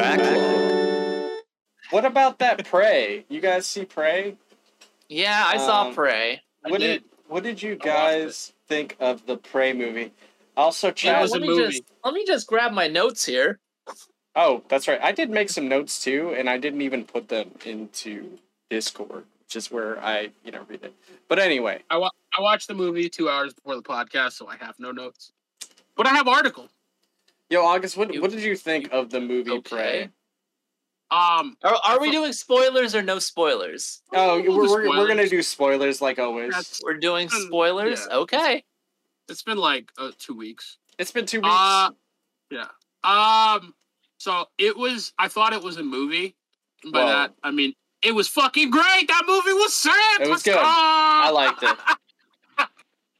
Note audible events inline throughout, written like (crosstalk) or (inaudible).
Backlog. What about that Prey? You guys see Prey? Yeah, I saw Um, Prey. What did What did you guys think of the Prey movie? Also, Yeah, chat. let me movie. just let me just grab my notes here. Oh, that's right. I did make some notes too, and I didn't even put them into Discord, which is where I, you know, read it. But anyway, I, wa- I watched the movie two hours before the podcast, so I have no notes. But I have article. Yo, August, what You- what did you think of the movie Okay. Prey? Um, Are, are we doing spoilers or no spoilers? Oh, We'll we're, do we're, we're gonna do spoilers like always. That's- We're doing Um, spoilers. yeah. Okay. it's been like uh, two weeks. It's been two weeks. Uh, yeah. Um, so it was. I thought it was a movie. And By Whoa. that, I mean it was fucking great. That movie was sick. It was Let's good. go! I liked it. (laughs)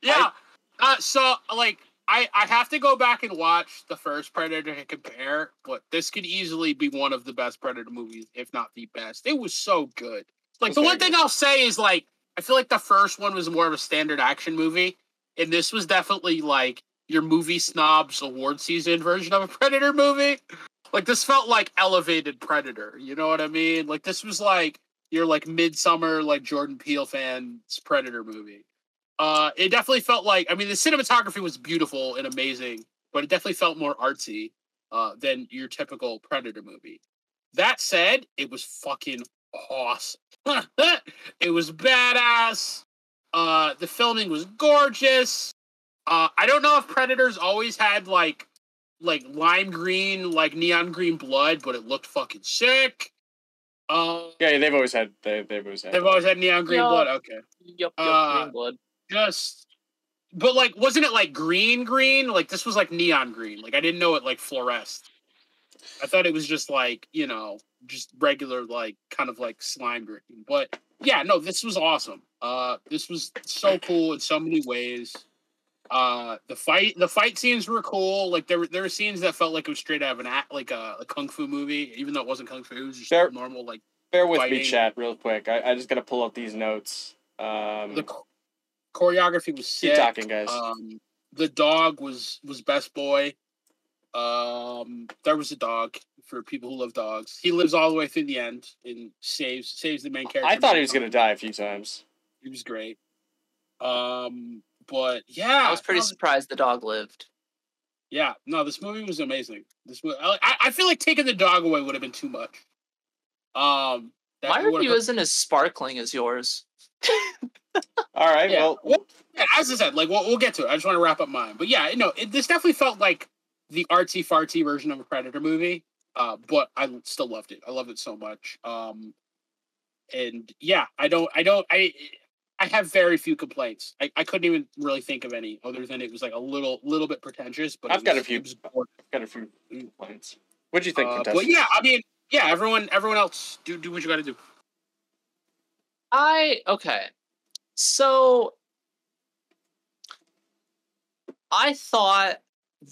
Yeah. uh, so like I I have to go back and watch the first Predator to compare, but this could easily be one of the best Predator movies, if not the best. It was so good. Like the one thing I'll say is like I feel like the first one was more of a standard action movie, and this was definitely like your movie snobs award season version of a Predator movie. Like this felt like elevated Predator. You know what I mean? Like this was like your like midsummer like Jordan Peele fans Predator movie. Uh, it definitely felt like I mean the cinematography was beautiful and amazing, but it definitely felt more artsy uh, than your typical Predator movie. That said, it was fucking awesome. (laughs) it was badass. Uh, the filming was gorgeous. Uh, I don't know if Predators always had like like lime green, like neon green blood, but it looked fucking sick. Uh, yeah, they've always had they, they've always had. they've always had neon green Yeah. blood. Okay Yup, yup, Uh, green blood. Just but like wasn't it like green green? Like this was like neon green. Like i didn't know it like fluoresced. I thought it was just like you know just regular like kind of like slime green. But yeah no this was awesome. Uh this was so cool in so many ways. Uh the fight the fight scenes were cool. Like there were there were scenes that felt like it was straight out of an act like a, a kung fu movie even though it wasn't kung fu. It was just There- normal like Bear with me, chat, real quick. I, I just gotta pull up these notes. Um, the choreography was keep sick. talking, guys. Um, the dog was was best boy. Um, there was a dog for people who love dogs. He lives all the way through the end and saves saves the main character. I thought he was gonna die a few times. He was great. Um, but yeah, I was pretty no, surprised the dog lived. yeah, no, this movie was amazing. This movie, I, I- I feel like taking the dog away would have been too much. Um, that My review hurt- isn't as sparkling as yours. (laughs) All right, Yeah. well, yeah, as I said, like we'll, we'll get to it. I just want to wrap up mine. But yeah, no, it, this definitely felt like the artsy fartsy version of a Predator movie. Uh, but I still loved it. I loved it so much. Um, and yeah, I don't, I don't, I, I have very few complaints. I, I couldn't even really think of any other than it was like a little, little bit pretentious. But I've got was- a few. it was gorgeous. got a few complaints. What'd you think, Uh, contestant? but yeah, I mean, yeah, everyone, everyone else, do do what you got to do. I okay. So I thought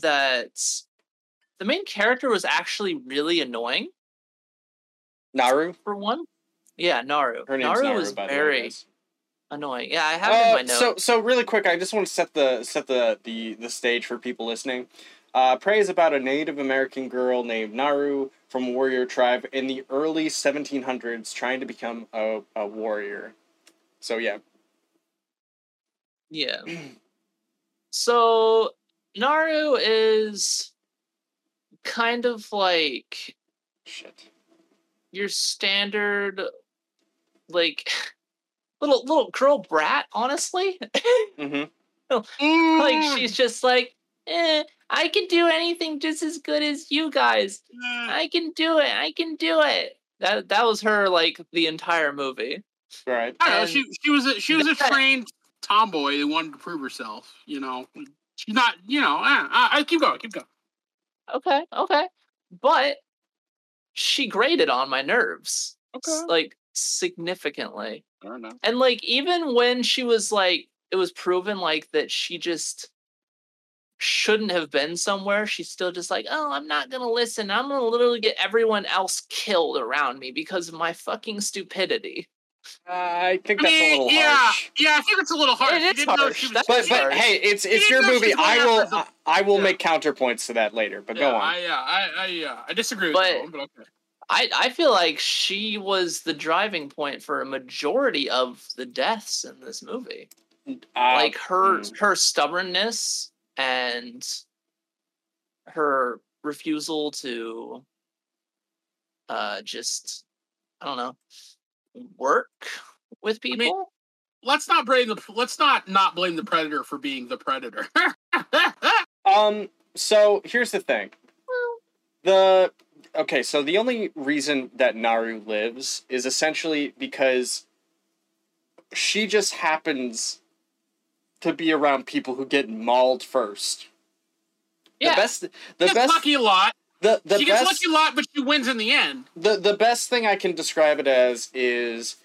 that the main character was actually really annoying Naru. for one. Yeah, Naru. Her name's Naru, Naru, was by the way. very annoying. Yeah, I have it in my Uh, notes. so so really quick, I just want to set the set the the the stage for people listening. Uh, Prey is about a Native American girl named Naru from a warrior tribe in the early 1700s trying to become a, a warrior. So yeah, Yeah. (clears throat) So Naru is kind of like shit. your standard like (laughs) little little girl brat, honestly. (laughs) Mm-hmm. like she's just like, eh, I can do anything just as good as you guys. Mm. I can do it. I can do it. That that was her like the entire movie. Right. I don't know. She she was a, she was a trained tomboy who wanted to prove herself. You know, she's not. You know, I, I keep going, keep going. Okay, okay. But she grated on my nerves. Okay. Like significantly. I don't know. And like even when she was like it was proven like that she just shouldn't have been somewhere, she's still just like, "Oh, I'm not going to listen. I'm going to literally get everyone else killed around me because of my fucking stupidity." I think I that's a little yeah, harsh. yeah, I think it's a little harsh. It You is didn't know harsh. she was But but hey, it's it's your movie. I will after the- I, I will Yeah. make counterpoints to that later. But go on. I, yeah, I, I, yeah, I disagree with But- that one, but okay. I I feel like she was the driving point for a majority of the deaths in this movie. Uh, like her mm. her stubbornness and her refusal to uh just I don't know work with mean, people. Let's not blame the. Let's not not blame the predator for being the predator. (laughs) Um. So here's the thing. The okay. So the only reason that Naru lives is essentially because she just happens to be around people who get mauled first. yeah, The best. The gets best. lucky a lot. The the she gets lucky a lot, but she wins in the end. the the best thing I can describe it as is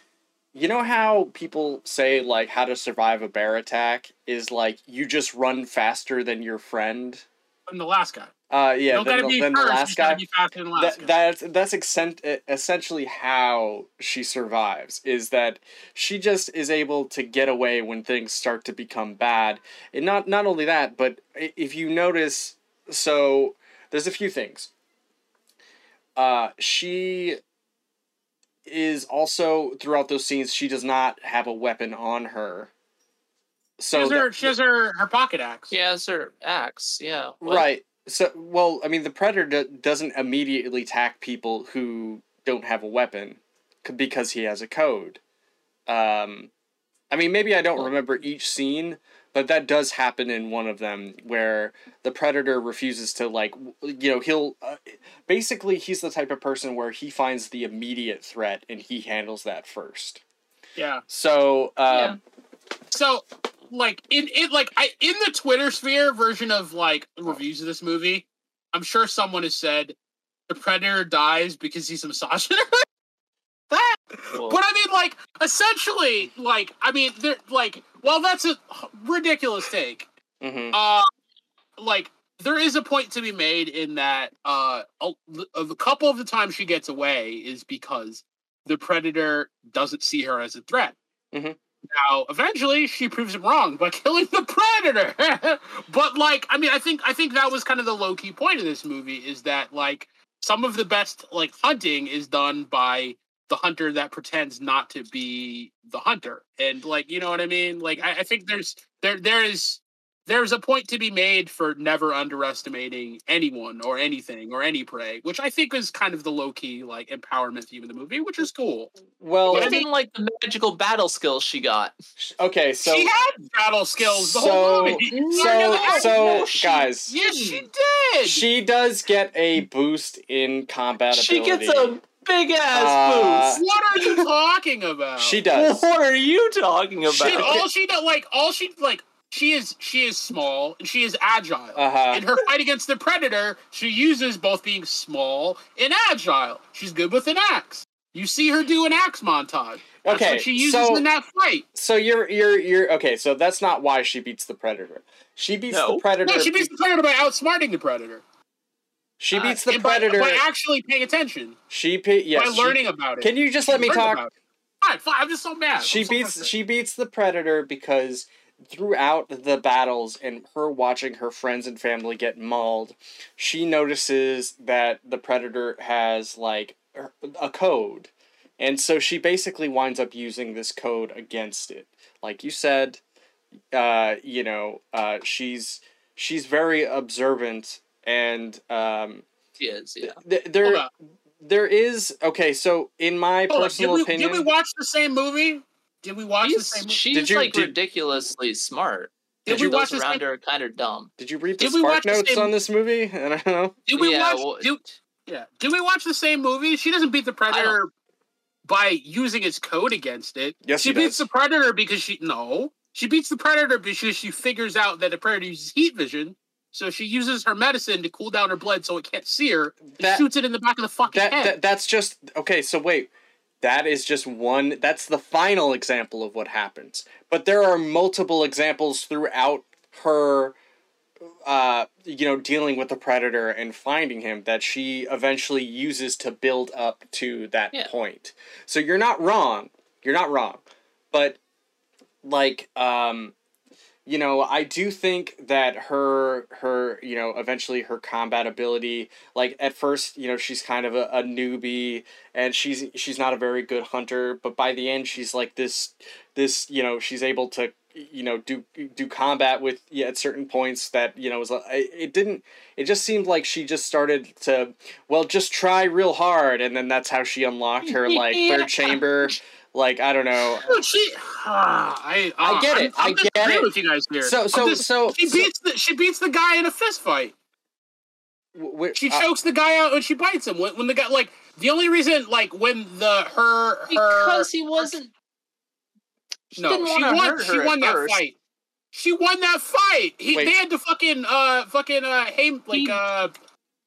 you know how people say like how to survive a bear attack is like you just run faster than your friend. I'm the last guy. Uh yeah, don't then, gotta the, be then the last you gotta guy. be than last That, guy. that's that's accent, essentially how she survives is that she just is able to get away when things start to become bad and not not only that but if you notice so there's a few things uh she is also throughout those scenes she does not have a weapon on her she so has, her, that- she has her, her pocket axe. yeah, it's her axe. Yeah, What? Right. So, well, I mean, the predator d- doesn't immediately attack people who don't have a weapon c- because he has a code. Um, I mean, maybe I don't remember each scene, but that does happen in one of them where the predator refuses to like, you know, he'll uh, basically he's the type of person where he finds the immediate threat and he handles that first. Yeah. So, Yeah. um, So, like in it, like I in the Twitter sphere version of like reviews of this movie, I'm sure someone has said the predator dies because he's a misogynist. (laughs) that, but I mean, like essentially, like I mean, there, like, well, that's a ridiculous take. mhm. uh like there is a point to be made in that uh a, a couple of the times she gets away is because the predator doesn't see her as a threat Mhm. Now eventually she proves him wrong by (laughs) killing the predator. (laughs) But like i mean i think i think that was kind of the low-key point of this movie is that like some of the best like hunting is done by the hunter that pretends not to be the hunter. And like you know what i mean? Like i, I think there's there there is there's a point to be made for never underestimating anyone or anything or any prey, which I think is kind of the low key like empowerment theme of the movie, which is cool. well, I I mean- didn't like the magical battle skills she got. okay, so she had battle skills the so- whole movie. so Yeah, so she guys, yes, she didn't. did. she does get a boost in combat She ability. gets a big ass Uh, boost. what are you talking (laughs) about? She does. What are you talking about? She, all she does, like all she like, she is she is small and she is agile. Uh In her fight against the predator, she uses both being small and agile. She's good with an axe. You see her do an axe montage. That's Okay, what she uses so- in that fight. So you're you're you're okay. So that's not why she beats the predator. She beats No. the predator. No, she beats the predator by outsmarting the predator. she uh, beats the And by- predator. by, actually paying attention. she pe- yes. by she- learning about it. Can you just She let me talk? Fine, fine. I'm just so mad. she I'm so beats frustrated. she beats the predator because throughout the battles and her watching her friends and family get mauled she notices that the predator has like a code and so she basically winds up using this code against it like you said uh you know uh she's she's very observant and um She is, yeah. th- there on. there is okay so in my Hold on. personal did we, opinion Did we watch the same movie? Did we watch the She's, same movie? she's Did you- like did- ridiculously smart. Did and we watch the around same- her are kind of dumb. Did you read the Did we spark watch the notes same- on this movie? (laughs) I don't know. Did we yeah, watch? well, did, yeah. Did we watch the same movie? She doesn't beat the predator by using its code against it. Yes, she she beats does. the predator because she no. She beats the predator because she figures out that the predator uses heat vision. So she uses her medicine to cool down her blood so it can't see her. And That- shoots it in the back of the fucking That, head. that that's just okay. So wait, that is just one. That's the final example of what happens. But there are multiple examples throughout her, uh, you know, dealing with the predator and finding him that she eventually uses to build up to that Yeah. point. So you're not wrong. You're not wrong, but like um, you know, I do think that her her you know eventually her combat ability like at first you know she's kind of a, a newbie and she's she's not a very good hunter, but by the end she's like this this you know she's able to you know do do combat with yeah, at certain points that you know was uh, like it didn't it just seemed like she just started to well just try real hard and then that's how she unlocked her like (laughs) Yeah. third chamber like i don't know Dude, she, ah, I, I ah, get I'm- it, I I'm get it. with you guys here. so so just- so, she so beats the she beats the guy in a fist fight. w- w- She uh, chokes the guy out and she bites him. When, when the guy like the only reason like when the her her Because he wasn't. He no didn't she won hurt she won that first. fight. She won that fight. He Wait. they had to fucking uh fucking uh hey like He- uh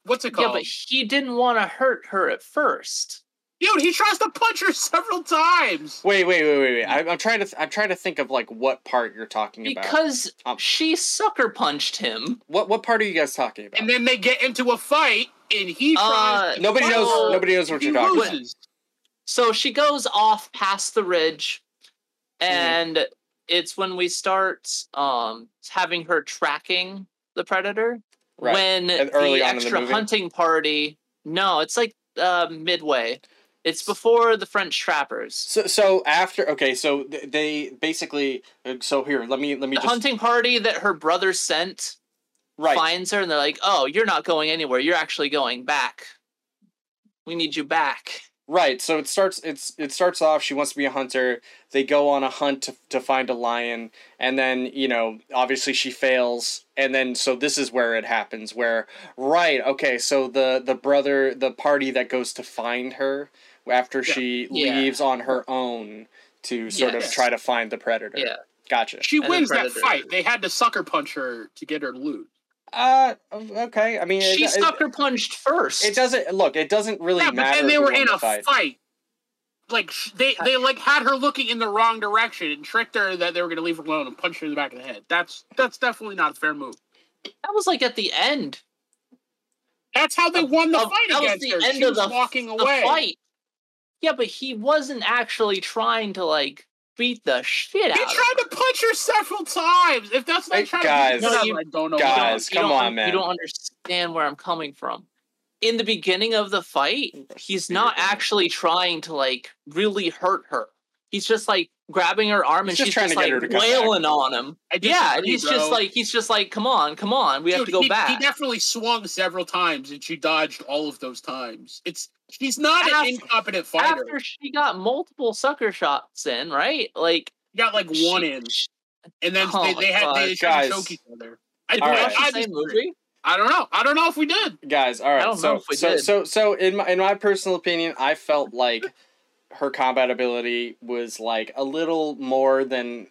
what's it called? Yeah, but he didn't want to hurt her at first. Dude, he tries to punch her (laughs) several times. wait wait wait wait wait I, i'm trying to th- i'm trying to think of like what part you're talking about Because Um, she sucker punched him. what what part are you guys talking about And then they get into a fight and he tries Uh, nobody knows her, nobody knows what he you're talking about. So she goes off past the ridge, Mm-hmm. and it's when we start um having her tracking the predator. Right. When And early the on in the extra hunting party. No, it's like uh, midway. It's before the French trappers. So so after okay, so they basically uh, so here let me let me The just hunting party that her brother sent right finds her, and they're like, "Oh, you're not going anywhere. You're actually going back. We need you back." right. So it starts it's it starts off. She wants to be a hunter. They go on a hunt to to find a lion, and then you know obviously she fails, and then so this is where it happens. Where right okay, so the the brother the party that goes to find her after Yeah. she Yeah. leaves on her own to sort of try to find the predator. Yeah. Gotcha. She the wins that fight. They had to sucker punch her to get her to lose. Uh, okay. I mean, She it, sucker punched first. It doesn't look. It doesn't really yeah, matter. And they were in the a fight. Like they, they like had her looking in the wrong direction and tricked her that they were going to leave her alone and punch her in the back of the head. That's that's definitely not a fair move. that was like at the end. That's how they of- won the of- fight that was against the her. end She of was the, walking the away. fight. Yeah, but he wasn't actually trying to like beat the shit He out of her. You tried to punch her several times. If that's not Hey, trying guys. to beat No, you- I don't know. You don't- Guys, you come don't on, man. You don't understand where I'm coming from. In the beginning of the fight, he's not (laughs) actually trying to like really hurt her. He's just like grabbing her arm He's and just she's trying just to get like her to come back. wailing on him. Yeah, and disagree, he's just like he's just like, come on, come on, we have to go he, back. He definitely swung several times, and she dodged all of those times. It's she's not After- an incompetent fighter. After she got multiple sucker shots in, right? Like She got like one she- in, and then Oh they, they had they God. tried to Guys. choke each other. I, Did All we right. watch I, same movie? I don't know. I don't know if we did. guys. All right. don't so know if we so did. so so in my in my personal opinion, I felt like her combat ability was like a little more than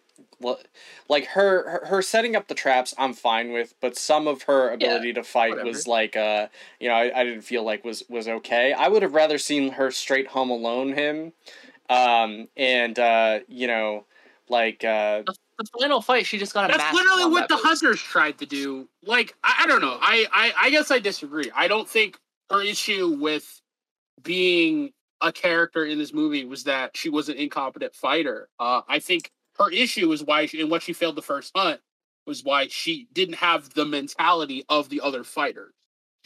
like her, her her setting up the traps i'm fine with but some of her ability to fight whatever. was like uh you know I, I didn't feel like was was okay i would have rather seen her straight home alone him um and uh you know like uh The final fight, she just got a That's literally what the hunters tried to do. Like I, I don't know. I, I I guess I disagree. I don't think her issue with being a character in this movie was that she was an incompetent fighter. Uh, I think her issue is why she, and what she failed the first hunt was why she didn't have the mentality of the other fighters.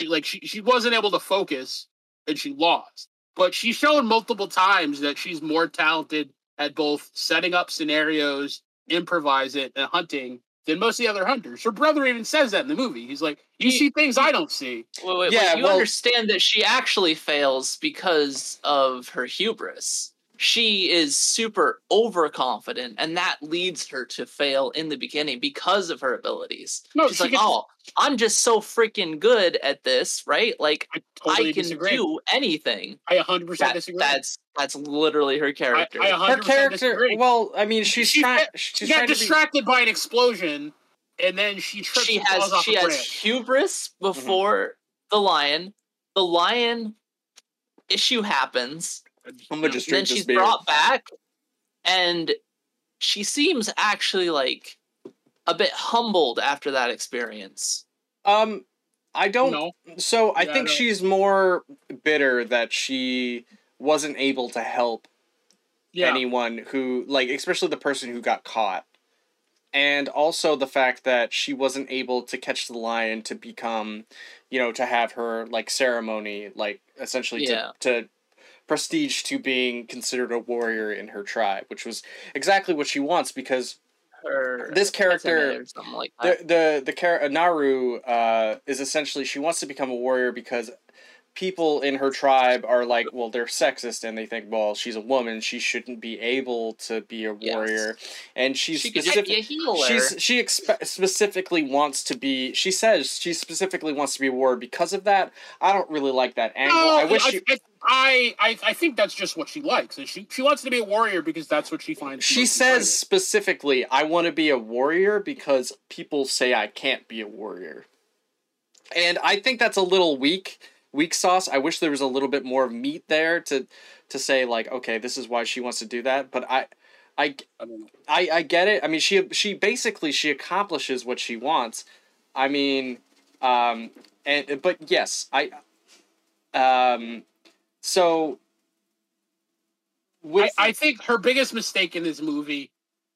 She, like she she wasn't able to focus and she lost. But she's shown multiple times that she's more talented at both setting up scenarios, improvise it, and hunting than most of the other hunters. Her brother even says that in the movie. He's like, "You He- see things I don't see." Wait, wait, Yeah, wait. You well- understand that she actually fails because of her hubris. She is super overconfident, and that leads her to fail in the beginning because of her abilities. No, She's she like, gets- "Oh, I'm just so freaking good at this, right? Like I totally I can disagree. do anything." I 100% That- disagree. that's that's literally her character. I 100% her character disagree. well i mean she's She trying got- she's she got trying to be distracted by an explosion, and then she trips she and falls has off she a has branch. hubris mm-hmm. before the lion. The lion issue happens. I'm gonna just then drink this she's beer. brought back and she seems actually like a bit humbled after that experience. Um i don't No, So I Yeah, think don't- she's more bitter that she wasn't able to help Yeah. anyone who like especially the person who got caught. And also the fact that she wasn't able to catch the lion to become you know to have her like ceremony like essentially Yeah. to to prestige to being considered a warrior in her tribe which was exactly what she wants because Her This character- SMA or something like the the the char- Naru uh, is essentially she wants to become a warrior because people in her tribe are like, well, they're sexist and they think, well, she's a woman, she shouldn't be able to be a Yes. warrior, and she's she could specific- be a healer. She's she expe- specifically wants to be. She says she specifically wants to be a warrior because of that. I don't really like that angle. No, I wish I, she, I, I, I think that's just what she likes. and She she wants to be a warrior because that's what she finds. she says exciting. specifically, "I want to be a warrior because people say I can't be a warrior," and I think that's a little weak, weak sauce. I wish there was a little bit more meat there to to say like, okay, this is why she wants to do that. But I, I, I. I, I get it. I mean, she she basically she accomplishes what she wants. I mean, um, and but yes, I, um, so I, I think her biggest mistake in this movie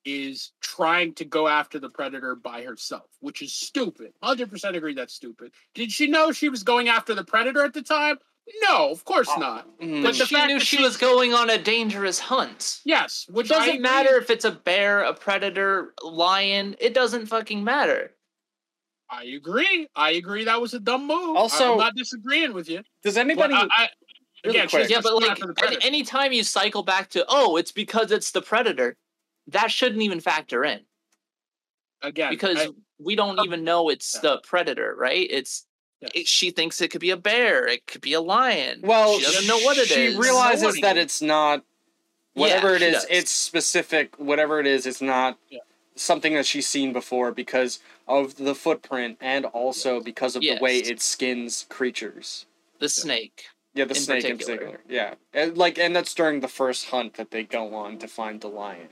is trying to go after the predator by herself, which is stupid. Hundred percent agree that's stupid. Did she know she was going after the predator at the time? No, of course Oh. not. Mm, but But the she fact knew that she she- was going on a dangerous hunt. Yes, which It doesn't agree. matter if it's a bear, a predator, lion. It doesn't fucking matter. I agree. I agree that was a dumb move. Also- I'm not disagreeing with you. does But anybody? I, I, Really again, she's Yeah, but like any predator. anytime you cycle back to oh, it's because it's the predator, that shouldn't even factor in again because I- we don't um, even know it's yeah. the predator, right? It's Yeah. it, she thinks it could be a bear, it could be a lion. well, she doesn't know what it she is. realizes Nobody that it's not whatever Yeah, it she is. does. It's specific. Whatever it is, it's not Yeah. something that she's seen before because of the footprint and also because of the way it skins creatures. the snake. Yeah, the In snake in particular. particular. Yeah, and like, and that's during the first hunt that they go on to find the lion,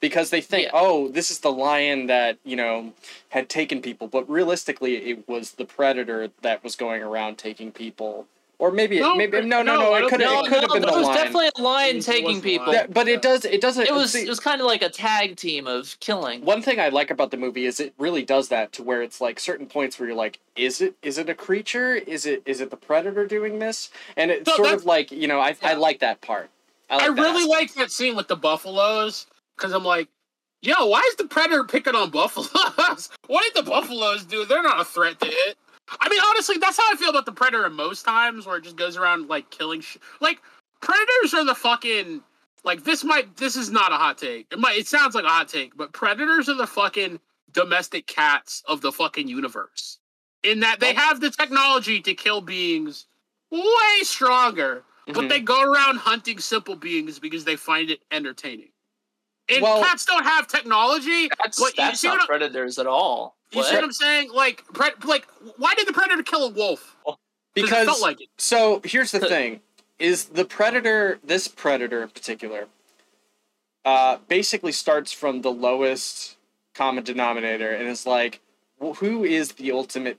because they think, Yeah. oh, this is the lion that you know had taken people, but realistically, it was the predator that was going around taking people, or maybe, No, maybe no, no, no, no, it could have, think- No, it could have no, been there the was lion. definitely a lion It taking people. lion. That- but Yeah. it does, it doesn't. It was see, it was kind of like a tag team of killing. one thing I like about the movie is it really does that to where it's like certain points where you're like, is it is it a creature? Is it is it the predator doing this? And it's No, sort of like you know I I like that part. I, like I really like that scene with the buffaloes because I'm like, yo, why is the predator picking on buffaloes? (laughs) what did the buffaloes do? They're not a threat to it. I mean, honestly, that's how I feel about the predator most times, where it just goes around like killing. Sh- like predators are the fucking like this. Might this is not a hot take. It might it sounds like a hot take, but predators are the fucking domestic cats of the fucking universe. In that they have the technology to kill beings way stronger but Mhm. they go around hunting simple beings because they find it entertaining. And Well- cats don't have technology. That's What, that's not predators at all. You see What? I'm saying? Like, pre- like, why did the predator kill a wolf? because like so here's the thing is the predator this predator in particular uh basically starts from the lowest common denominator and is like wh- who is the ultimate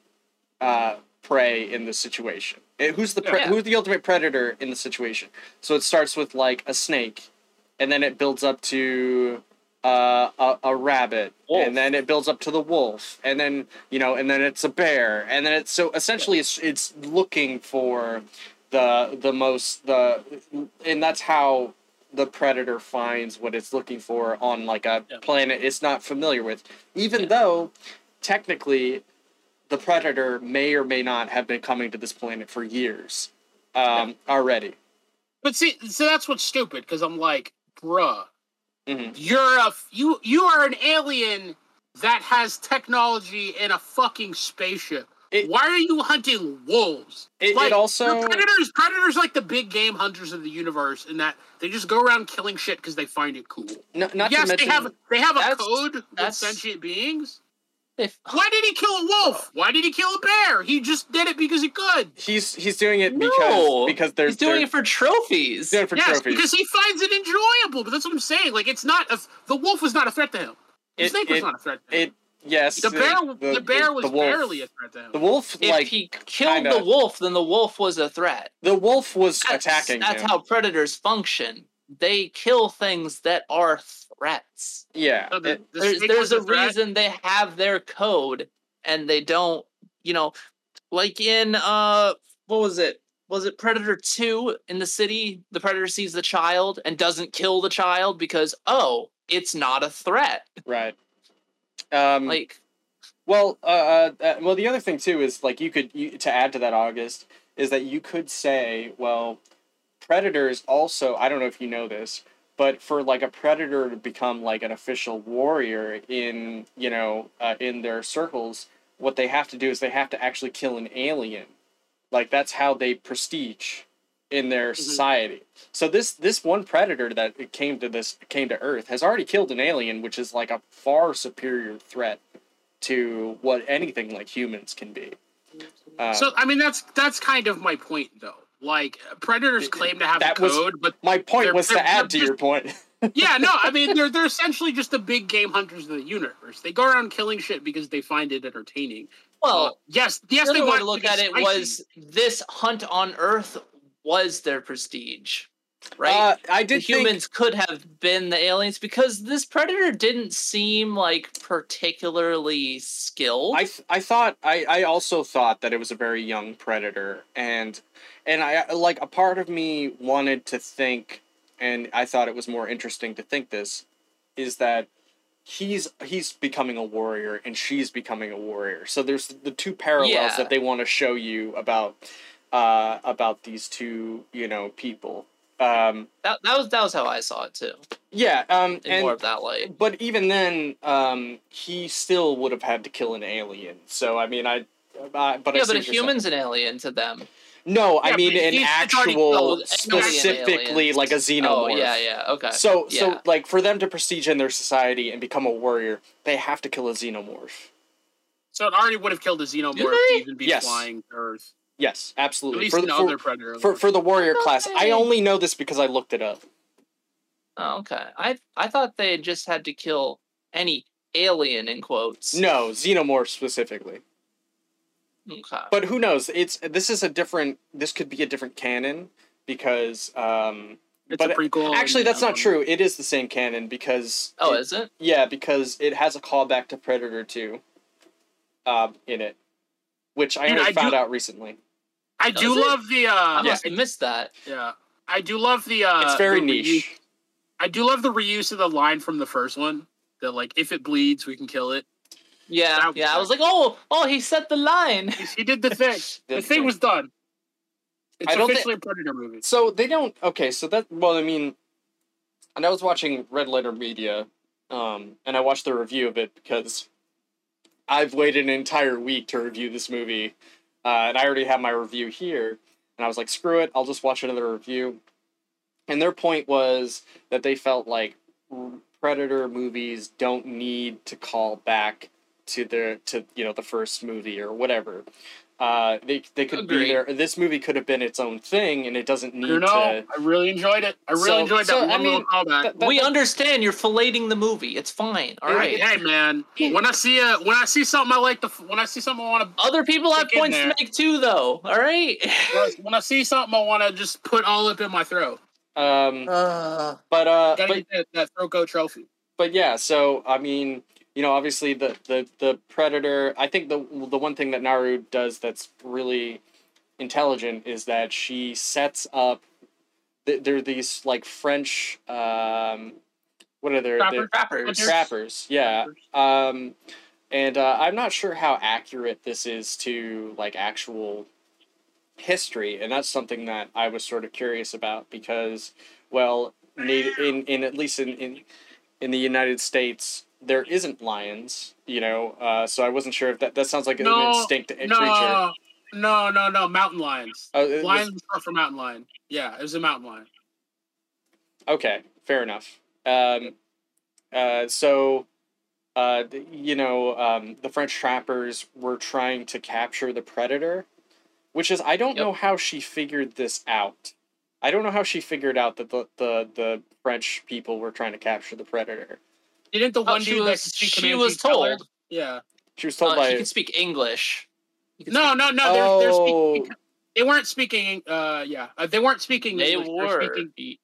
uh prey in the situation Eh, who's the pre- Yeah. who's the ultimate predator in the situation so it starts with like a snake and then it builds up to uh, a, a rabbit Wolf. and then it builds up to the wolf and then you know and then it's a bear and then it's so essentially it's it's looking for the the most the and that's how the predator finds what it's looking for on like a Yeah. planet it's not familiar with even Yeah. though technically the predator may or may not have been coming to this planet for years um, already But see, so that's what's stupid because I'm like, bruh, Mhm. you're a you you are an alien that has technology in a fucking spaceship. It- Why are you hunting wolves? It- it like, also- predators predators like the big game hunters of the universe in that they just go around killing shit because they find it cool. no, not yes, to mention they have they have a code with sentient beings. If, Why did he kill a wolf? Why did he kill a bear? He just did it because he could. he's he's doing it no, because because they're he's doing they're it for trophies. doing it for yes, trophies because he finds it enjoyable. But that's what I'm saying. Like it's not a, the wolf was not a threat to him. The It- snake was it- not a threat to him. it yes the bear the, the, bear was the wolf, barely a threat to him. the wolf if like he killed kinda- the wolf, then the wolf was a threat. the wolf was That's, attacking That's him how predators function. they kill things that are threats. Yeah. So the, the there's there's a threat? reason they have their code and they don't you know like in uh what was it was it predator 2 in the city the predator sees the child and doesn't kill the child because oh it's not a threat right. Um, like Well, uh, uh, uh, well, the other thing too is like you could you, to add to that August is that you could say, well, predators also. I don't know if you know this, but for like a predator to become like an official warrior in you know uh, in their circles, what they have to do is they have to actually kill an alien. Like that's how they prestige in their society. So this this one predator that came to this came to Earth has already killed an alien, which is like a far superior threat to what anything like humans can be. Uh, So I mean that's that's kind of my point though. Like predators claim to have that a was- code, but my point was to add to they're your point. (laughs) yeah, no, I mean they're they're essentially just the big game hunters of the universe. They go around killing shit because they find it entertaining. well Uh, yes, yes, the they other way want to look at it spicy. was this hunt on earth was their prestige right Uh, I the did think humans could have been the aliens because this predator didn't seem like particularly skilled. I th- I thought I, I also thought that it was a very young predator and and I like a part of me wanted to think and I thought it was more interesting to think this is that he's he's becoming a warrior and she's becoming a warrior. So there's the two parallels Yeah. that they want to show you about uh about these two, you know, people. Um that, that was that was how I saw it too. yeah, um In and more of that light. but even then, um, he still would have had to kill an alien. So I mean, I, I but yeah, see but a what you're human's an alien to them. saying. No, I mean an he's- it's already- actual, alien specifically like a xenomorph. Oh yeah, yeah, okay. So yeah. so like for them to prestige in their society and become a warrior, they have to kill a xenomorph. So it already would have killed a xenomorph to even be Yes. flying Earth. Yes, At absolutely. least For the, other for, predator. for for the warrior thought class, I only know this because I looked it up. Oh, okay. I I thought they just had to kill any alien in quotes. No, xenomorph specifically. Okay. But who knows? It's this is a different. This could be a different canon because um, it's but a prequel. Actually, that's not um, true. It is the same canon because. oh, it- is it? Yeah, because it has a callback to Predator 2 um, in it, which I Dude, only I found do- out recently. I Does do it? love the. I uh must have missed that. Yeah, I do love the. uh it's very the reuse- niche. I do love the reuse of the line from the first one. That like, if it bleeds, we can kill it. Yeah, That- yeah. I was like, oh, oh, he set the line. He, he did the (laughs) thing. the The thing thing. was done. It's I don't thi- officially a Predator movie. So they don't. Okay, so that. Well, I mean, and I was watching Red Letter Media, um, and I watched the review of it because I've waited an entire week to review this movie, uh, and I already have my review here. And I was like, screw it, I'll just watch another review. And their point was that they felt like Predator movies don't need to call back to the to you know the first movie or whatever. Uh, they they could be there. This movie could have been its own thing, and it doesn't need You know, to. I really enjoyed it. I really So- enjoyed so, that I one little callback. That- that- we that- understand you're filleting the movie. It's fine. All right. Right. Hey man, when I see a when I see something I like to when I see something I want to Other people have points to make too, though. All right. when I see something I want to just put all up in my throat. Um, Uh, but uh, Gotta but get that, that throat goat trophy. but yeah, so I mean, you know, obviously the the the predator. I think the the one thing that Naru does that's really intelligent is that she sets up. th- There are these like French. Um, what are they? Trapper- trappers. Trappers. Yeah. Um, and uh, I'm not sure how accurate this is to like actual history, and that's something that I was sort of curious about because, well, in in at least in in, in the United States, there isn't lions, you know. Uh, so I wasn't sure if that that sounds like an No, instinct creature. No, no, no, no. Mountain lions. Oh, it Lions was short for mountain lion. Yeah, it was a mountain lion. Okay, fair enough. Um, uh, so, uh, you know, um, the French trappers were trying to capture the predator, which is I don't Yep. know how she figured this out. I don't know how she figured out that the, the, the French people were trying to capture the predator. Didn't the Oh, one she dude was- could she was tell her? told. Yeah. She was told uh, by she could speak English. She can No, speak- no, no. They're, they're Oh. speaking. They weren't speaking. Uh, yeah, uh, they weren't speaking. They English. were. Speaking,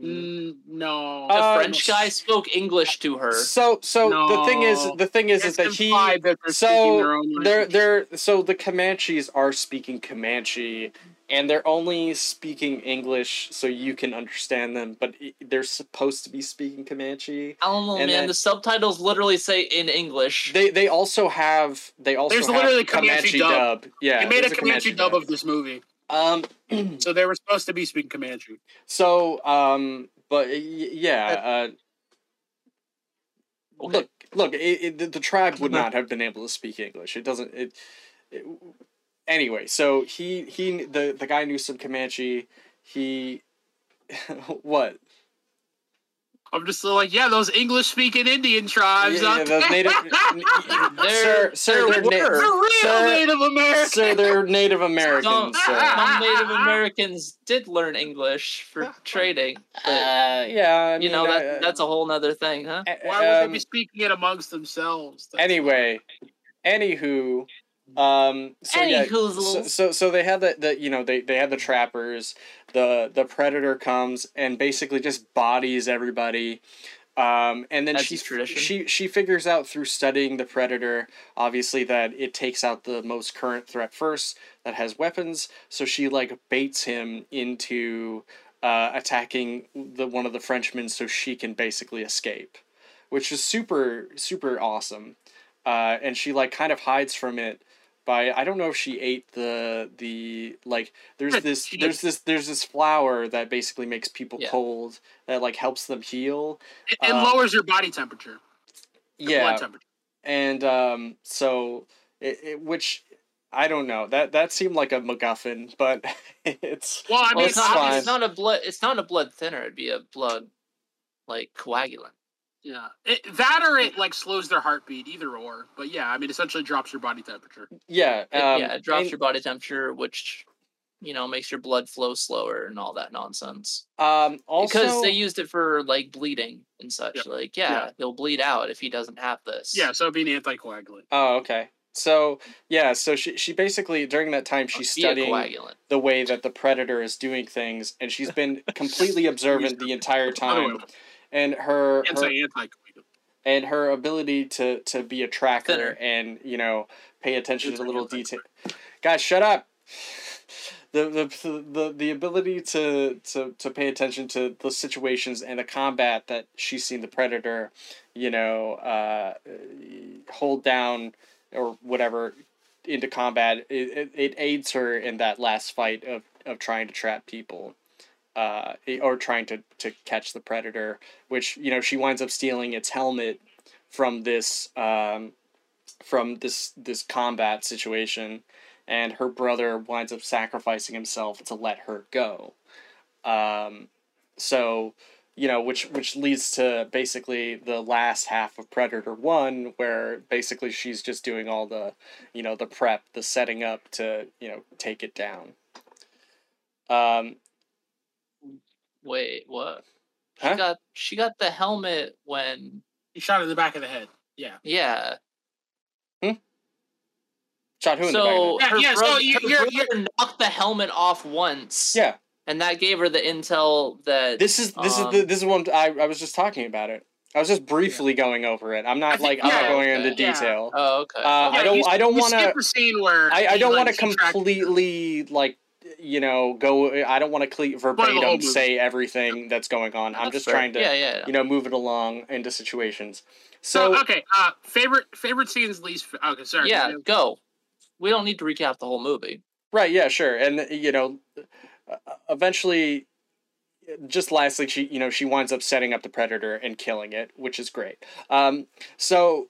Mm, no. The Uh, French guy spoke English to her. So so the thing is the thing is is that he that they're so their own they're they're so the Comanches are speaking Comanche and they're only speaking English so you can understand them, but they're supposed to be speaking Comanche. I don't know, and man. then- the subtitles literally say in English. They they also have they also There's have literally Comanche, Comanche dub. Yeah, they made a there's Comanche dub of this movie, Um, (clears throat) so they were supposed to be speaking Comanche. so um, but yeah, uh, Okay. look, look, it, it, the, the tribe would not have been able to speak English. It doesn't. It, it. Anyway, so he he the the guy knew some Comanche. He, (laughs) what? I'm just like, yeah, those English speaking Indian tribes. Yeah, yeah, those there. native. (laughs) There- sir, sir, there they're na- were. real Sir- Native Americans. sir, they're Native some, Americans. sir. some Native Americans did learn English for trading, but Uh, yeah, I you know mean, that uh, that's a whole other thing, huh? uh, Why would um, they be speaking it amongst themselves? That's- anyway, anywho, um, so yeah, so, so so they had the, the you know they they had the trappers, the the predator comes and basically just bodies everybody. Um, and then she tradition. she she figures out through studying the predator, obviously that it takes out the most current threat first that has weapons. So she like baits him into uh, attacking the one of the Frenchmen so she can basically escape, which is super super awesome. Uh, and she like kind of hides from it by I don't know if she ate the the like there's this there's this there's this flower that basically makes people Yeah. cold that like helps them heal. it, it uh, lowers your body temperature, your Yeah, blood temperature. and um, so it, it, which I don't know that that seemed like a MacGuffin, but (laughs) it's Well, I Well, mean, it's it's not. It's not a blood. It's not a blood thinner. It'd be a blood, like coagulant. Yeah, it, that or it like slows their heartbeat, either or. But yeah, I mean, essentially drops your body temperature. yeah It- um, yeah, it drops and, your body temperature, which you know makes your blood flow slower and all that nonsense. um also because they used it for like bleeding and such. Yeah. Like, yeah, Yeah. he'll bleed out if he doesn't have this. Yeah, so it'd be an anticoagulant. oh okay so yeah so she she basically during that time she's studying the way that the predator is doing things and she's been completely (laughs) observant the entire Other time way, and her, her anti anticoagulant. and her ability to to be a tracker Thinner. and you know pay attention It's to little different detail guys shut up the, the the the ability to to to pay attention to the situations and the combat that she's seen the predator you know uh hold down or whatever into combat it, it, it aids her in that last fight of of trying to trap people uh, or trying to, to catch the predator, which you know she winds up stealing its helmet from this um, from this this combat situation, and her brother winds up sacrificing himself to let her go. Um, so you know, which which leads to basically the last half of Predator One, where basically she's just doing all the, you know, the prep, the setting up to you know take it down. Um, Wait, what? She Huh? got she got the helmet when He shot it in the back of the head. Yeah. yeah. shot who in the back of So Yeah, her, yeah, so brother, you- her you're- brother knocked the helmet off once. Yeah, And that gave her the intel that this is this is Um, the this is what I I was just talking about it. I was just briefly going over it. I'm not think- like I'm not going okay. into Yeah. detail. Oh, okay. Uh, I don't- you- I don't wanna- skip the scene where I, I don't want to completely like you know go. I don't want to cle- verbatim say everything that's going on. I'm just fair. trying to Yeah, yeah. you know move it along into situations. So, So okay, uh, favorite favorite scenes, least. Okay, sorry. yeah, you- go. We don't need to recap the whole movie. right, yeah, sure, and you know, uh, eventually. Just lastly, she you know she winds up setting up the predator and killing it, which is great. Um, so,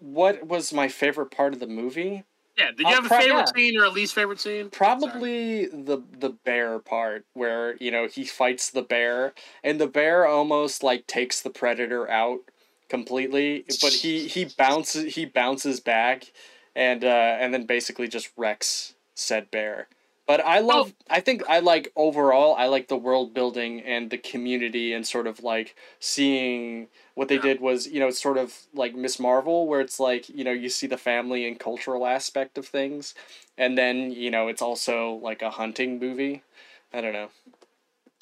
what was my favorite part of the movie? Yeah. Did you I'll have a prob- favorite yeah. scene or a least favorite scene? Probably the the bear part where you know he fights the bear and the bear almost like takes the predator out completely, but he he bounces he bounces back and uh, and then basically just wrecks said bear. But I love I think I like overall I like the world building and the community and sort of like seeing what they Yeah. did was you know it's sort of like Miss Marvel where it's like you know you see the family and cultural aspect of things and then you know it's also like a hunting movie i don't know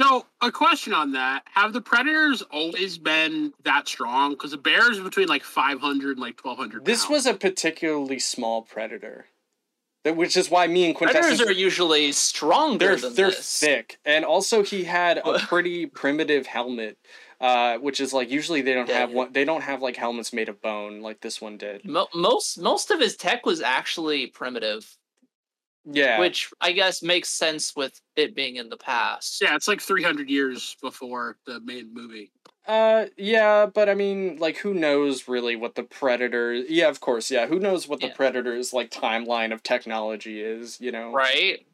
So, a question on that: Have the predators always been that strong? Because the bears between like five hundred and like twelve hundred. This was a particularly small predator, that which is why me and Predators Quintessence are usually stronger they're than they're this. thick, and also he had a (laughs) pretty primitive helmet, uh, which is like usually they don't Yeah, have yeah. one. They don't have like helmets made of bone like this one did. Mo- most most of his tech was actually primitive, Yeah, which I guess makes sense with it being in the past. Yeah, it's like three hundred years before the main movie. Uh, yeah, but I mean, like, who knows really what the predator? Yeah, of course, yeah. Who knows what the Yeah. predator's like timeline of technology is? You know, Right?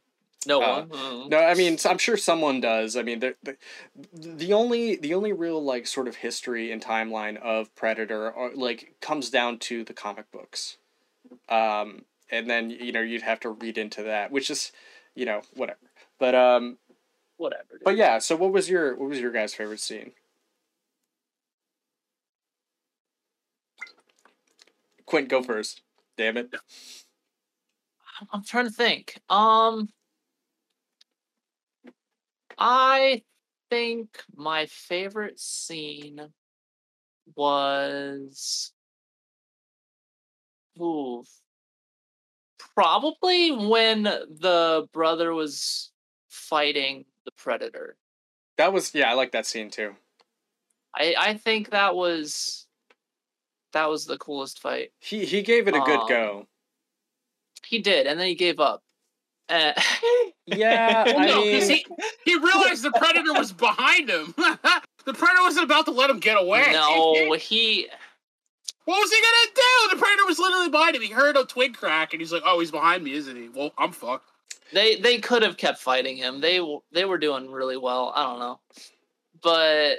No Uh, one. Mm. No, I mean, I'm sure someone does. I mean, the, the the only the only real like sort of history and timeline of Predator are, like comes down to the comic books, um, and then you know you'd have to read into that, which is, you know, whatever. But um, Whatever. dude. but yeah. So what was your what was your guys' favorite scene? Quint, go first. Damn it. I'm- I'm trying to think. Um, I think my favorite scene was, ooh, probably when the brother was fighting the predator. That was yeah. I like that scene too. I I think that was that was the coolest fight. He he gave it a good Um, go. He did, and then he gave up. Uh, (laughs) Yeah, Well, I no, mean, he he realized the predator was behind him. (laughs) the predator wasn't about to let him get away. no, he What was he gonna do? The predator was literally behind him. He heard a twig crack, and he's like, "Oh, he's behind me, isn't he?" Well, I'm fucked. they they could have kept fighting him. They they were doing really well. I don't know, but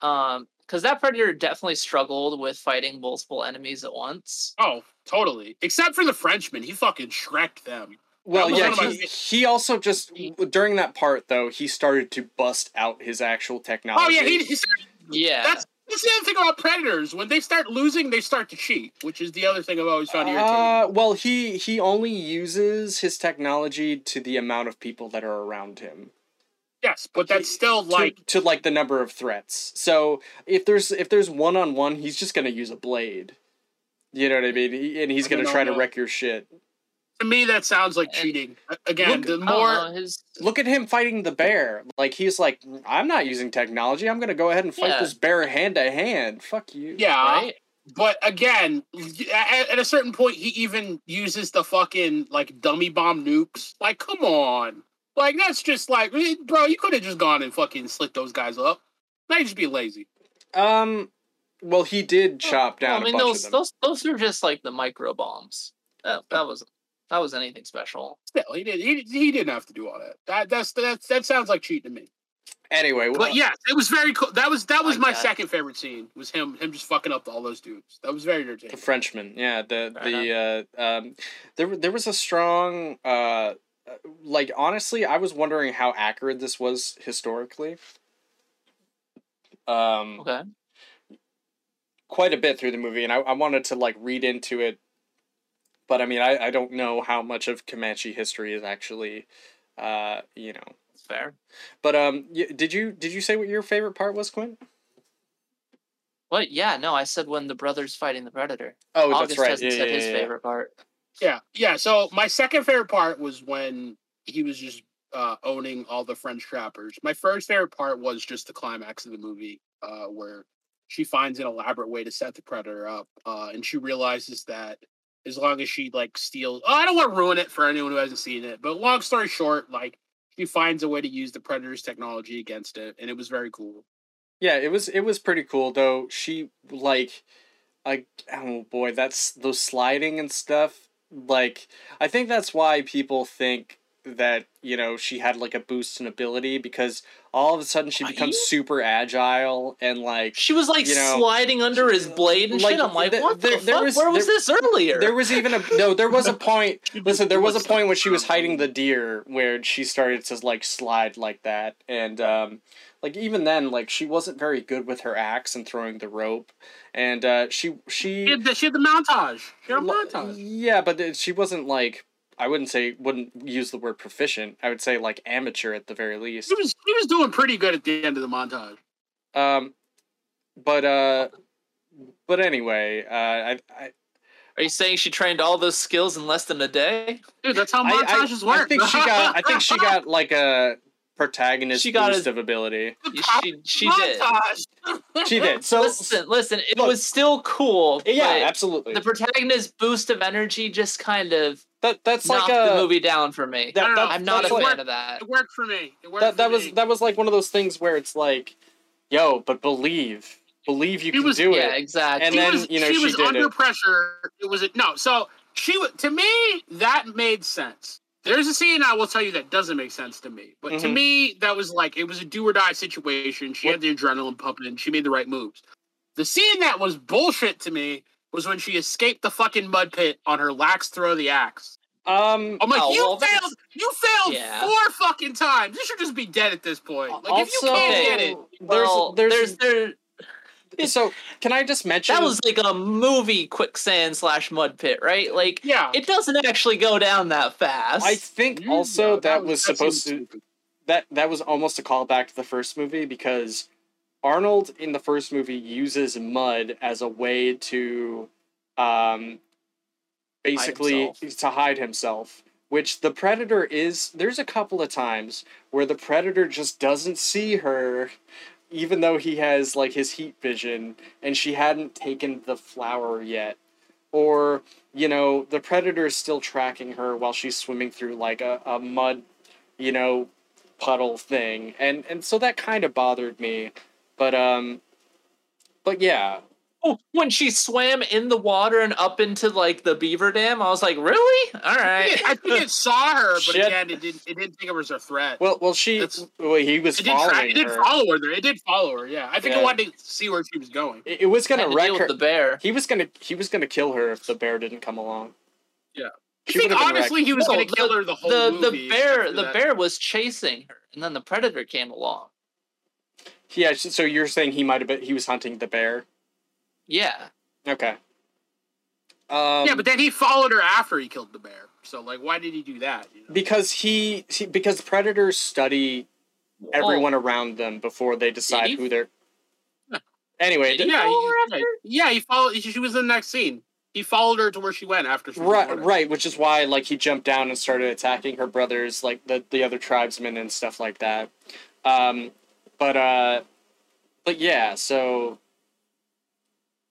um, because that predator definitely struggled with fighting multiple enemies at once. Oh, totally. Except for the Frenchman, he fucking shreked them. Well, yeah, one my he, he also just during that part though he started to bust out his actual technology. Oh yeah, he, he started, Yeah, that's that's the other thing about predators. When they start losing, they start to cheat, which is the other thing I've always found irritating. Uh, well, he he only uses his technology to the amount of people that are around him. yes, but that's still like to, like the number of threats. So if there's if there's one on one, he's just gonna use a blade. You know what I mean? He, and he's gonna don't try to wreck your shit. To me that sounds like cheating. A- Again, Look- the more know, his Look at him fighting the bear. Like he's like, I'm not using technology. I'm gonna go ahead and fight Yeah. this bear hand to hand. Fuck you. yeah, right. But again, at, at a certain point, he even uses the fucking like dummy bomb nukes. Like, come on, like that's just like, eh, bro, you could have just gone and fucking slit those guys up. Now you just be lazy. Um. Well, he did chop Well, down I mean, a bunch those of them. those those are just like the micro bombs. That that was that was anything special. Still, he did. He, he didn't have to do all that. That that's that's that sounds like cheating to me. Anyway, well, But yes, it was very cool. That was that was I my got second favorite scene. Was him him just fucking up all those dudes. That was very entertaining. the. Frenchman. Yeah, the Fair the uh, um, there there was a strong uh, uh, like honestly, I was wondering how accurate this was historically. Um, Okay. quite a bit through the movie, and I, I wanted to like read into it, but I mean, I, I don't know how much of Comanche history is actually, uh, you know. That's fair. But um, y- did you did you say what your favorite part was, Quint? What? Yeah, no, I said when the brothers fighting the predator. Oh, August that's right. hasn't Yeah, said yeah, his yeah. favorite part. Yeah, yeah. So my second favorite part was when he was just uh, owning all the French trappers. My first favorite part was just the climax of the movie, uh, where she finds an elaborate way to set the predator up, uh, and she realizes that as long as she like steals, oh, I don't want to ruin it for anyone who hasn't seen it, but long story short, like she finds a way to use the predator's technology against it, and it was very cool. Yeah, it was it was pretty cool though. She like I oh boy, that's those sliding and stuff. Like I think that's why people think that, you know, she had like a boost in ability because all of a sudden she becomes super agile and like She was like You know, sliding under his blade and like, shit. I'm like, th- what the there fuck? was- Where was there- this earlier? there was even a no, there was a (laughs) point listen, there was a point when she was hiding the (laughs) deer where she started to like slide like that and um like even then like she wasn't very good with her axe and throwing the rope and uh she she She had the, she had the montage. She had montage. Yeah, but she wasn't like I wouldn't say wouldn't use the word proficient. I would say like amateur at the very least. He was he was doing pretty good at the end of the montage. Um, but uh, but anyway, uh, I, I Are you saying she trained all those skills in less than a day? Dude, that's how I, I, montages work. I think she got I think she got (laughs) like a protagonist She got boost a- of ability. She she did. She did. So listen, listen. It Look. was still cool. yeah, absolutely. The protagonist boost of energy just kind of that that's like a the movie down for me. that, that, I'm not a that's like- fan of that. It worked for me. It worked that for that was me. that was like one of those things where it's like, yo, but believe, believe you He can was- do Yeah, it. exactly. And she then, was, you know, she she was did under it. pressure. It was a, no. So she wa- to me that made sense. There's a scene I will tell you that doesn't make sense to me, but to Mhm. me that was like it was a do or die situation. She had the adrenaline pumping. She made the right moves. The scene that was bullshit to me was when she escaped the fucking mud pit on her lax throw of the axe. Um, I'm like, Oh, you well, failed. You failed Yeah. four fucking times. You should just be dead at this point. Like if you Also- can't Okay. get it, well, there's- there's, there's- there. (laughs) so can I just mention That was like a movie quicksand slash mud pit, right? Like yeah. it doesn't actually go down that fast. I think Yeah, also that, was, that supposed to that that was almost a callback to the first movie because Arnold in the first movie uses mud as a way to um basically himself. to hide himself which the predator is there's a couple of times where the predator just doesn't see her even though he has like his heat vision and she hadn't taken the flower yet. Or you know the predator is still tracking her while she's swimming through like a, a mud you know puddle thing. And and so that kind of bothered me but um but yeah Oh, when she swam in the water and up into like the beaver dam, I was like, really? All right. I think it saw her, but Shit. again, it didn't. It didn't think it was a threat. well well she That's- well, he was it did. Tra- following it did follow her there. It did follow her. Yeah, I think Yeah. it wanted to see where she was going. it, it was gonna to wreck deal her with the bear. he was gonna he was gonna kill her if the bear didn't come along Yeah. I think would've honestly, he was No, going to kill her the whole The movie. the bear, the bear was chasing her, and then the predator came along. Yeah so so you're saying he might have been he was hunting the bear Yeah. okay um yeah, but then he followed her after he killed the bear. So like, why did he do that? you know? because he, he because predators study everyone around them before they decide who they're (laughs) anyway Did he? yeah, follow her he, after? yeah, he followed. She was in the next scene. He followed her to where she went after she right born. right which is why like he jumped down and started attacking her brothers like the the other tribesmen and stuff like that um but uh but yeah so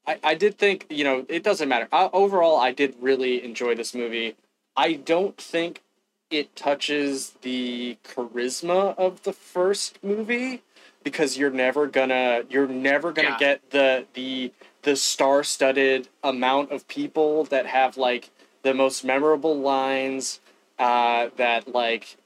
i i did think you know it doesn't matter. Uh, overall i did really enjoy this movie. I don't think it touches the charisma of the first movie because you're never gonna you're never gonna Yeah. get the the the star-studded amount of people that have like the most memorable lines uh, that like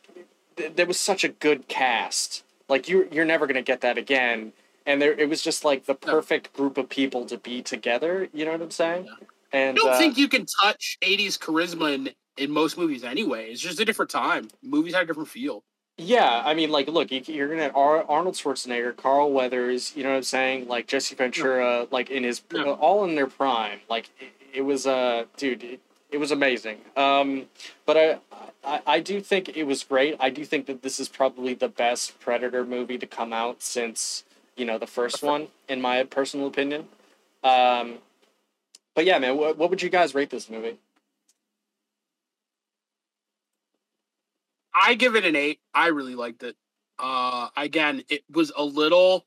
th- there was such a good cast like you you're never gonna get that again and there it was just like the perfect group of people to be together you know what i'm saying Yeah. and I don't uh, think you can touch '80s charisma in in most movies anyway. It's just a different time. Movies had a different feel. Yeah, I mean, like, look, you, you're gonna Ar- Arnold Schwarzenegger, Carl Weathers, you know what I'm saying? Like Jesse Ventura, like in his Yeah. all in their prime. Like it, it was, uh, dude, it, it was amazing. Um, but I, I, I do think it was great. I do think that this is probably the best Predator movie to come out since you know the first one, in my personal opinion. Um, but yeah, man, what, what would you guys rate this movie? I give it an eight. I really liked it. Uh, again, it was a little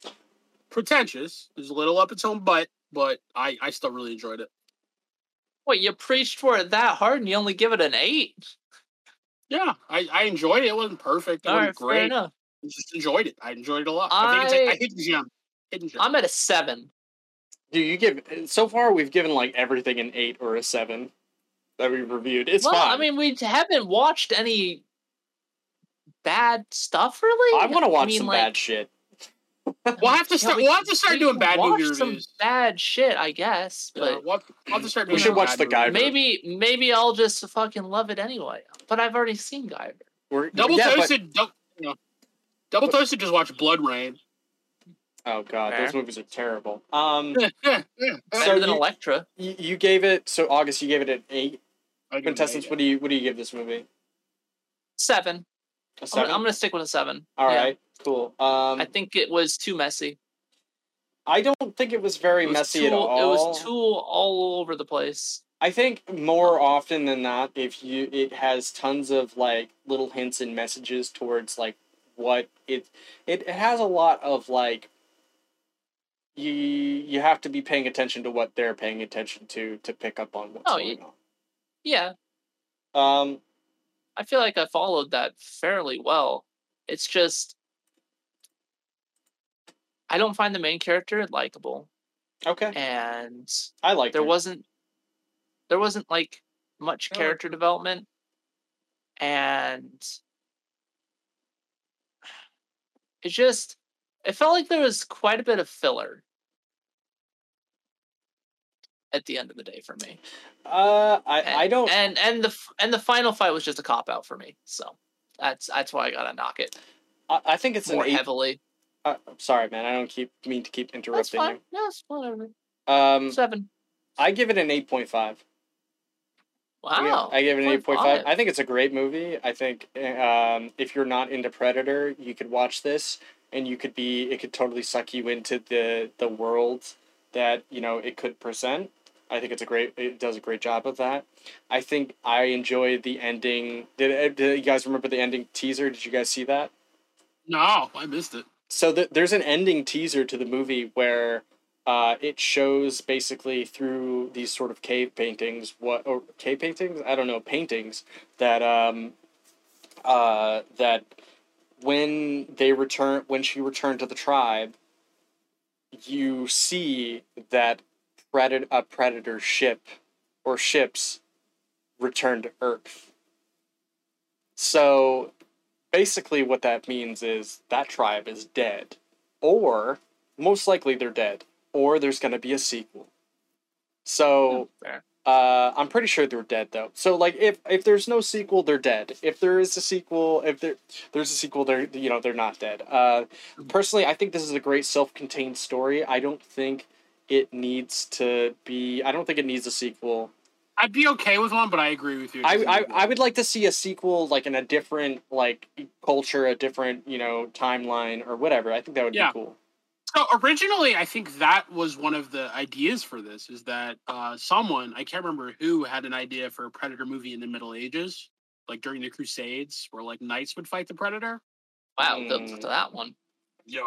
pretentious. It was a little up its own butt, but I I still really enjoyed it. Wait, you preached for it that hard, and you only give it an eight? Yeah, I, I enjoyed it. It wasn't perfect. It All right, wasn't fair great. enough. I just enjoyed it. I enjoyed it a lot. I, think it's a, I- I think it's gem. Hidden gem. I'm at a seven. Dude, you give uh, so far we've given like everything an eight or a seven that we've reviewed. It's well, fine. I mean, we haven't watched any bad stuff, really. I want to watch mean, some like, bad shit. We'll have to (laughs) yeah, start. we we'll have to start doing bad watch movie some reviews. bad shit, I guess. Yeah, But we'll, we'll have to start We should watch bad The movie Guyver. maybe, maybe I'll just fucking love it anyway. But I've already seen Guyver. We're, Double yeah, but- toasted. dou- you know, double toasted. Just watch BloodRayne. oh god, Fair. those movies are terrible. Um, (laughs) Yeah, yeah. So Better than you- Elektra. you, you gave it so August. You gave it an eight. I'll give it an eight. what do you what do you give this movie? Seven. A I'm gonna, seven. I'm gonna stick with a seven. All Yeah. right, cool. Um, I think it was too messy. I don't think it was very It was messy too, at all. It was too all over the place. I think more often than not, if you it has tons of like little hints and messages towards like what it it, it has a lot of like you you have to be paying attention to what they're paying attention to to pick up on what's Oh, going on. Yeah. Um, I feel like I followed that fairly well. It's just I don't find the main character likable, okay, and I like there wasn't there wasn't like much like character development, and it just it felt like there was quite a bit of filler at the end of the day for me. Uh, I And, I don't. And and the and the final fight was just a cop out for me. So that's that's why I gotta knock it I, I think it's an more eight. heavily. Uh, sorry, man. I don't keep mean to keep interrupting That's interrupting fine. Yes, whatever. you. Um, Seven. I give it an eight point five. Wow. I give it an eight point five. 8.5. I think it's a great movie. I think um, if you're not into Predator, you could watch this, and you could be. It could totally suck you into the the world that you know it could present. I think it's a great. It does a great job of that. I think I enjoyed the ending. Did, did you guys remember the ending teaser? Did you guys see that? No, I missed it. So th- there's an ending teaser to the movie where uh, it shows basically through these sort of cave paintings, what or cave paintings? I don't know, paintings that um, uh, that when they return, when she returned to the tribe, you see that predator a predator ship or ships return to Earth. So basically what that means is that tribe is dead or most likely they're dead or there's going to be a sequel. So uh, i'm pretty sure they're dead though. So like if if there's no sequel they're dead. If there is a sequel if there there's a sequel they're you know they're not dead. Uh, personally i think this is a great self-contained story. I don't think it needs to be i don't think it needs a sequel I'd be okay with one, but I agree with you. I, I, I would like to see a sequel like in a different like culture, a different you know timeline or whatever. I think that would Yeah. be cool. So originally, I think that was one of the ideas for this. Is that uh, someone I can't remember who had an idea for a Predator movie in the Middle Ages, like during the Crusades, where like knights would fight the Predator. Wow, the, Mm. that one. Yo,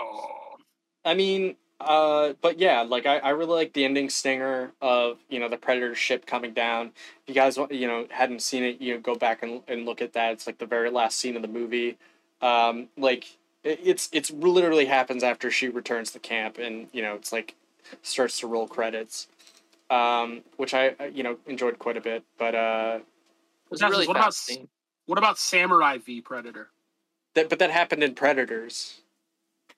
I mean, uh, but yeah, like I, I really like the ending stinger of you know the predator ship coming down. If you guys wa- you know hadn't seen it, you know go back and, and look at that. It's like the very last scene of the movie. Um, like it, it's it's literally happens after she returns to camp, and you know it's like starts to roll credits. Um, which I uh, you know enjoyed quite a bit, but uh, It was That's- really what about scene. what about Samurai v Predator? that but that happened in Predators.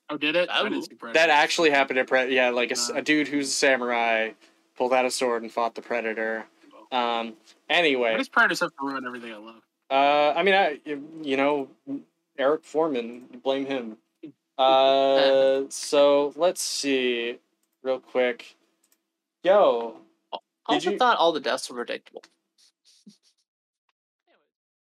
Oh, did it? I Oh. didn't see Predator. That actually happened at Pred. Yeah, like a, s- Uh. a dude who's a samurai pulled out a sword and fought the predator. Um. Why Anyway, does Predators have to ruin everything I love? uh, I mean, I you know, Eric Forman, blame him. (laughs) Uh, so let's see, real quick. Yo, I also you- thought all the deaths were predictable.